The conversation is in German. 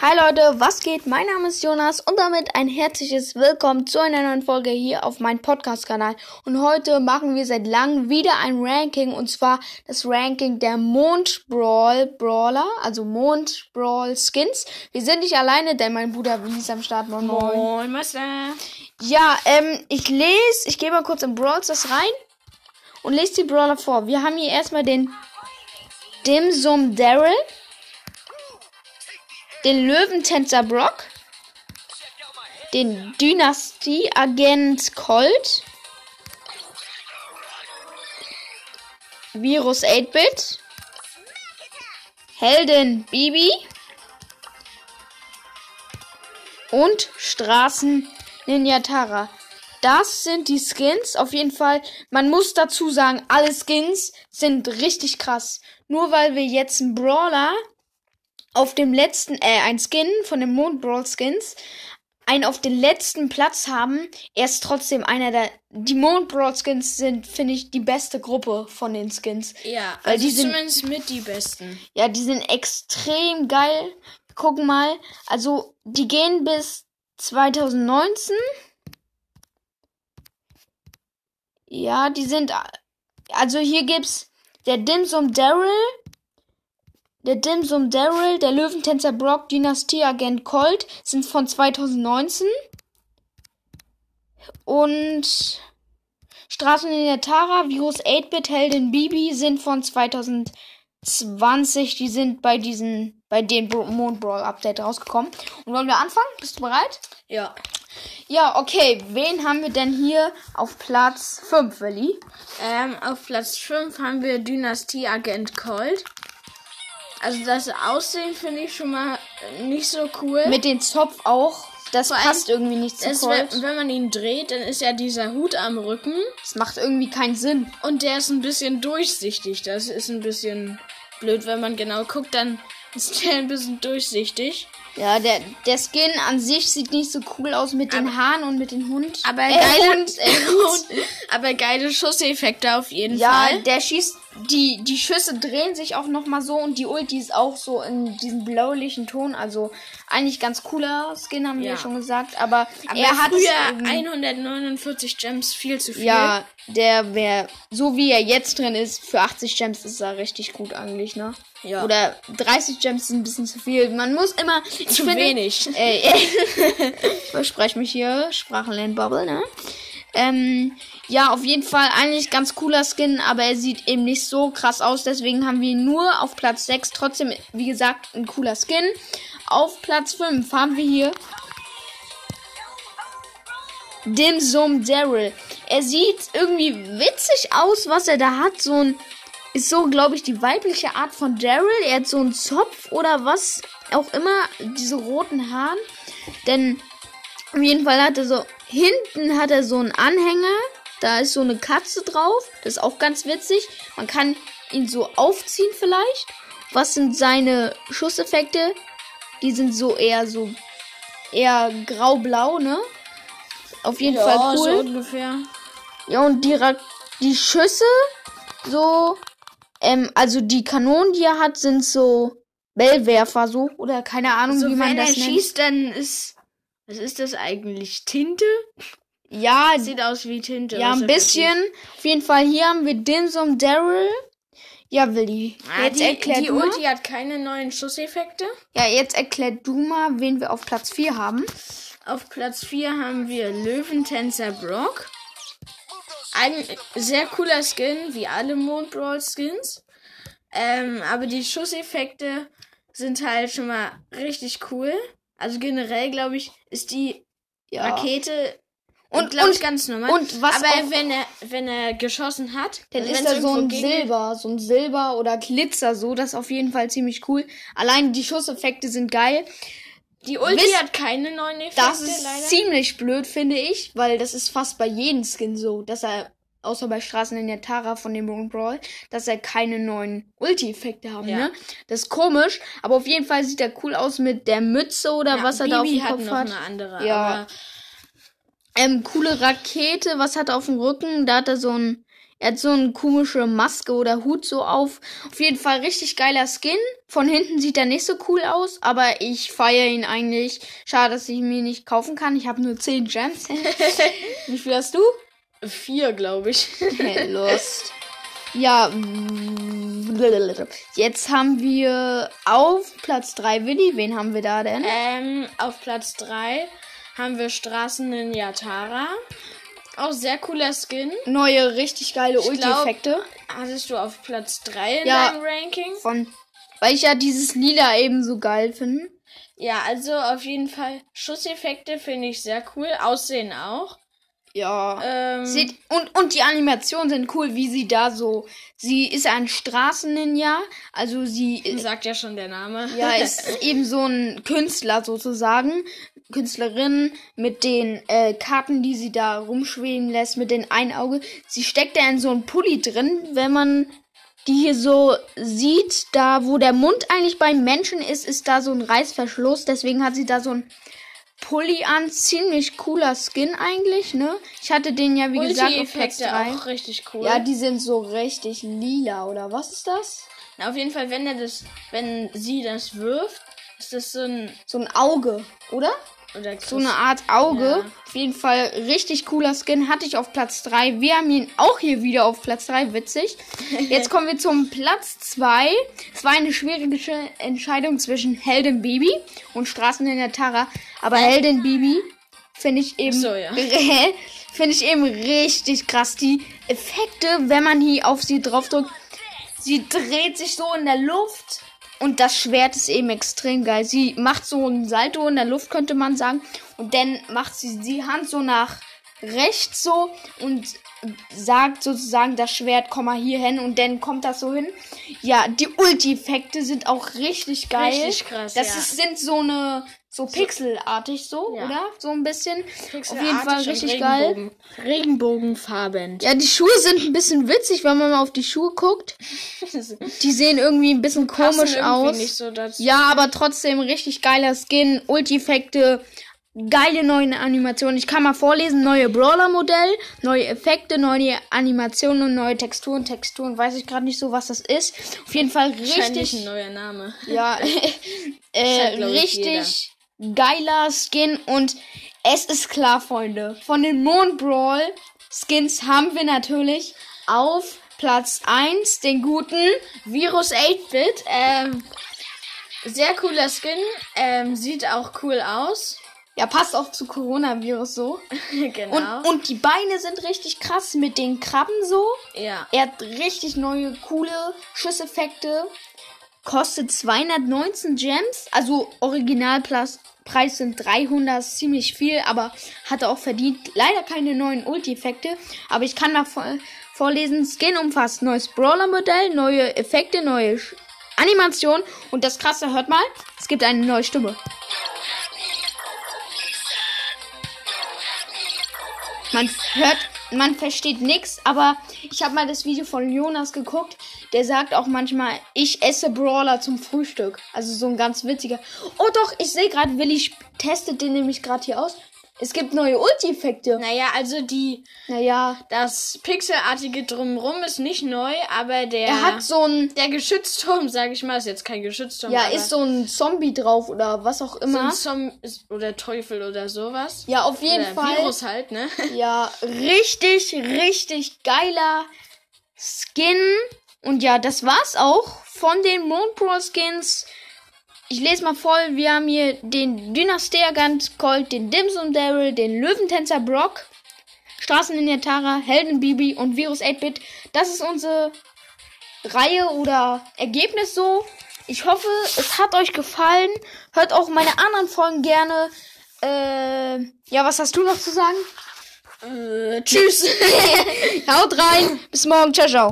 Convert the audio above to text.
Hi Leute, was geht? Mein Name ist Jonas und damit ein herzliches Willkommen zu einer neuen Folge hier auf meinem Podcast-Kanal. Und heute machen wir seit langem wieder ein Ranking und zwar das Ranking der Mond Brawl Brawler, also Mond Brawl Skins. Wir sind nicht alleine, denn mein Bruder ist am Start. Moin, moin. Moin, Master. Ja, ähm, ich lese, ich gehe mal kurz in Brawl das rein und lese die Brawler vor. Wir haben hier erstmal den Dimsum Daryl den Löwentänzer Brock, den Dynastie-Agent Colt, Virus 8-Bit, Heldin Bibi und Straßen Ninja Tara. Das sind die Skins. Auf jeden Fall, man muss dazu sagen, alle Skins sind richtig krass. Nur weil wir jetzt einen Brawler auf dem letzten, äh, ein Skin von den Mond Brawl Skins, einen auf den letzten Platz haben, er ist trotzdem einer der, die Mond Brawl Skins sind, finde ich, die beste Gruppe von den Skins. Ja, weil also die sind, zumindest mit die besten. Ja, die sind extrem geil. Gucken mal, also die gehen bis 2019. Ja, die sind, also hier gibt's der Dimsum Daryl, der Dimsum Daryl, der Löwentänzer Brock, Dynastieagent Colt sind von 2019. Und Straßen in der Tara, Virus 8-Bit, Heldin Bibi sind von 2020. Die sind bei diesen, bei dem Mond Brawl Update rausgekommen. Und wollen wir anfangen? Bist du bereit? Ja. Ja, okay. Wen haben wir denn hier auf Platz 5, Willi? Ähm, auf Platz 5 haben wir Dynastieagent Colt. Also das Aussehen finde ich schon mal nicht so cool. Mit dem Zopf auch. Das Vor passt irgendwie nicht zu Colt. Wenn, man ihn dreht, dann ist ja dieser Hut am Rücken. Das macht irgendwie keinen Sinn. Und der ist ein bisschen durchsichtig. Das ist ein bisschen blöd, wenn man genau guckt, dann ist der ein bisschen durchsichtig. Ja, der, der Skin an sich sieht nicht so cool aus mit den Haaren und mit dem Hund. Aber äh, geile, Hund, äh, Hund. aber geile Schusseffekte auf jeden ja, Fall. Ja, der schießt, die, die Schüsse drehen sich auch nochmal so und die Ulti ist auch so in diesem blaulichen Ton. Also eigentlich ganz cooler Skin, haben ja. wir schon gesagt. Aber, aber er hat früher 149 Gems viel zu viel. Ja, der wäre, so wie er jetzt drin ist, für 80 Gems ist er richtig gut eigentlich, ne? Ja. Oder 30 Gems sind ein bisschen zu viel. Man muss immer. Zu finde, wenig. Äh, ich verspreche mich hier. Sprachenlernbubble, ne? Ähm, ja, auf jeden Fall eigentlich ganz cooler Skin, aber er sieht eben nicht so krass aus. Deswegen haben wir ihn nur auf Platz 6. Trotzdem, wie gesagt, ein cooler Skin. Auf Platz 5 haben wir hier Dimsum Daryl. Er sieht irgendwie witzig aus, was er da hat. So ein ist so, glaube ich, die weibliche Art von Daryl. Er hat so einen Zopf oder was auch immer, diese roten Haaren. Denn auf jeden Fall hat er so, hinten hat er so einen Anhänger. Da ist so eine Katze drauf. Das ist auch ganz witzig. Man kann ihn so aufziehen vielleicht. Was sind seine Schusseffekte? Die sind so eher so, eher grau-blau, ne? Auf jeden ja, Fall cool. So ungefähr. Ja, und die, die Schüsse so ähm, also die Kanonen, die er hat, sind so Bellwerfer so oder keine Ahnung, so, wie man das nennt. Wenn er schießt, dann ist was ist das eigentlich? Tinte? Ja, sieht aus wie Tinte. Ja, ein bisschen. Auf jeden Fall hier haben wir Dimsum Daryl. Ja, Willi. Ah, jetzt die, erklär die Ulti hat keine neuen Schusseffekte. Ja, jetzt erklär du mal, wen wir auf Platz 4 haben. Auf Platz 4 haben wir Löwentänzer Brock. Ein sehr cooler Skin, wie alle Mond Brawl Skins. Ähm, aber die Schusseffekte sind halt schon mal richtig cool. Also generell, glaube ich, ist die ja. Rakete und glaube ich ganz normal. Und was aber wenn er wenn er geschossen hat, dann also ist da so ein Silber, so ein Silber oder Glitzer so, das ist auf jeden Fall ziemlich cool. Allein die Schusseffekte sind geil. Die Ulti Wisst, hat keine neuen Effekte, Das ist leider. ziemlich blöd, finde ich, weil das ist fast bei jedem Skin so, dass er, außer bei Straßen in der Tara von dem Moon Brawl, dass er keine neuen Ulti-Effekte haben, ja. ne? Das ist komisch, aber auf jeden Fall sieht er cool aus mit der Mütze oder ja, was er Bibi da auf dem Kopf hat. Eine andere, ja. Ähm, coole Rakete, was hat er auf dem Rücken? Da hat er so ein Er hat so eine komische Maske oder Hut so auf. Auf jeden Fall richtig geiler Skin. Von hinten sieht er nicht so cool aus, aber ich feiere ihn eigentlich. Schade, dass ich ihn mir nicht kaufen kann. Ich habe nur 10 Gems. Wie viel hast du? Vier, glaube ich. Lust. Ja, jetzt haben wir auf Platz 3 Willi. Wen haben wir da denn? Ähm, auf Platz 3 haben wir Straßen in Yatara. Auch sehr cooler Skin. Neue, richtig geile Ulti-Effekte. Hattest du auf Platz 3 in Ja. deinem Ranking? Von, weil ich ja dieses Lila eben so geil finde. Ja, also auf jeden Fall Schusseffekte finde ich sehr cool. Aussehen auch. Ja. Ähm, Sieht, und, und die Animationen sind cool, wie sie da so. Sie ist ein Straßenninja, also sie sagt ja schon der Name. ja, ist eben so ein Künstler sozusagen. Künstlerin mit den äh, Karten, die sie da rumschweben lässt, mit den ein Auge. Sie steckt da in so einen Pulli drin. Wenn man die hier so sieht, da wo der Mund eigentlich beim Menschen ist, ist da so ein Reißverschluss. Deswegen hat sie da so ein Pulli an. Ziemlich cooler Skin eigentlich, ne? Ich hatte den ja, wie gesagt, auf Platz Ulti-Effekte 3. auch richtig cool. Ja, die sind so richtig lila, oder was ist das? Na, auf jeden Fall, wenn er das, wenn sie das wirft, ist das so ein So ein Auge, oder? So eine Art Auge. Ja. Auf jeden Fall richtig cooler Skin. Hatte ich auf Platz 3. Wir haben ihn auch hier wieder auf Platz 3. Witzig. Jetzt kommen wir zum Platz 2. Es war eine schwierige Entscheidung zwischen Heldin Baby und Straßen in der Tara. Aber Heldin Baby finde ich eben so, ja. finde ich eben richtig krass. Die Effekte, wenn man hier auf sie draufdrückt, sie dreht sich so in der Luft und das Schwert ist eben extrem geil. Sie macht so ein Salto in der Luft, könnte man sagen. Und dann macht sie die Hand so nach rechts so und sagt sozusagen das Schwert, komm mal hier hin und dann kommt das so hin. Ja, die Ulti-Effekte sind auch richtig geil. Richtig krass, Das ja. ist, sind so eine, so pixelartig so, Ja. oder? So ein bisschen. Auf jeden Fall richtig geil. Regenbogen, Regenbogenfarben. Ja, die Schuhe sind ein bisschen witzig, wenn man mal auf die Schuhe guckt. Die sehen irgendwie ein bisschen komisch aus. Nicht so dazu. Ja, aber trotzdem richtig geiler Skin, Ulti-Effekte, geile neue Animationen. Ich kann mal vorlesen, neue Brawler-Modell, neue Effekte, neue Animationen und neue Texturen. Texturen weiß ich gerade nicht so, was das ist. Auf jeden Fall richtig, ein neuer Name. ja, äh, halt, richtig geiler Skin und es ist klar, Freunde. Von den Mond Brawl Skins haben wir natürlich auf Platz 1 den guten Virus 8-Bit. Ähm, sehr cooler Skin. Ähm, sieht auch cool aus. Ja, passt auch zu Coronavirus so. genau. Und, und die Beine sind richtig krass mit den Krabben so. ja. Er hat richtig neue, coole Schusseffekte. Kostet 219 Gems. Also Originalpreis Preis sind 300, ist ziemlich viel, aber hat er auch verdient. Leider keine neuen Ulti-Effekte, aber ich kann mal vor, vorlesen. Skin umfasst neues Brawler-Modell, neue Effekte, neue Sch- Animation und das krasse, hört mal, es gibt eine neue Stimme. Man hört, man versteht nichts, aber ich habe mal das Video von Jonas geguckt. Der sagt auch manchmal, ich esse Brawler zum Frühstück. Also so ein ganz witziger. Oh doch, ich sehe gerade, Willi testet den nämlich gerade hier aus. Es gibt neue Ulti-Effekte. Naja, also die, Naja, das Pixelartige drumrum ist nicht neu, aber der, er hat so ein, der Geschützturm, sag ich mal, ist jetzt kein Geschützturm. ja, ist so ein Zombie drauf oder was auch so immer. ein Zom ist- oder Teufel oder sowas. ja, auf jeden oder Fall. Virus halt, ne? Ja, richtig, richtig geiler Skin. Und ja, das war's auch von den Moon Pro Skins. Ich lese mal voll. Wir haben hier den Dynastia Gant Colt, den Dimsum Daryl, den Löwentänzer Brock, Straßenlinie Tara, Helden Bibi und Virus 8-Bit. Das ist unsere Reihe oder Ergebnis so. Ich hoffe, es hat euch gefallen. Hört auch meine anderen Folgen gerne. Äh, ja, was hast du noch zu sagen? Äh, tschüss. Haut rein. Bis morgen. Ciao, ciao.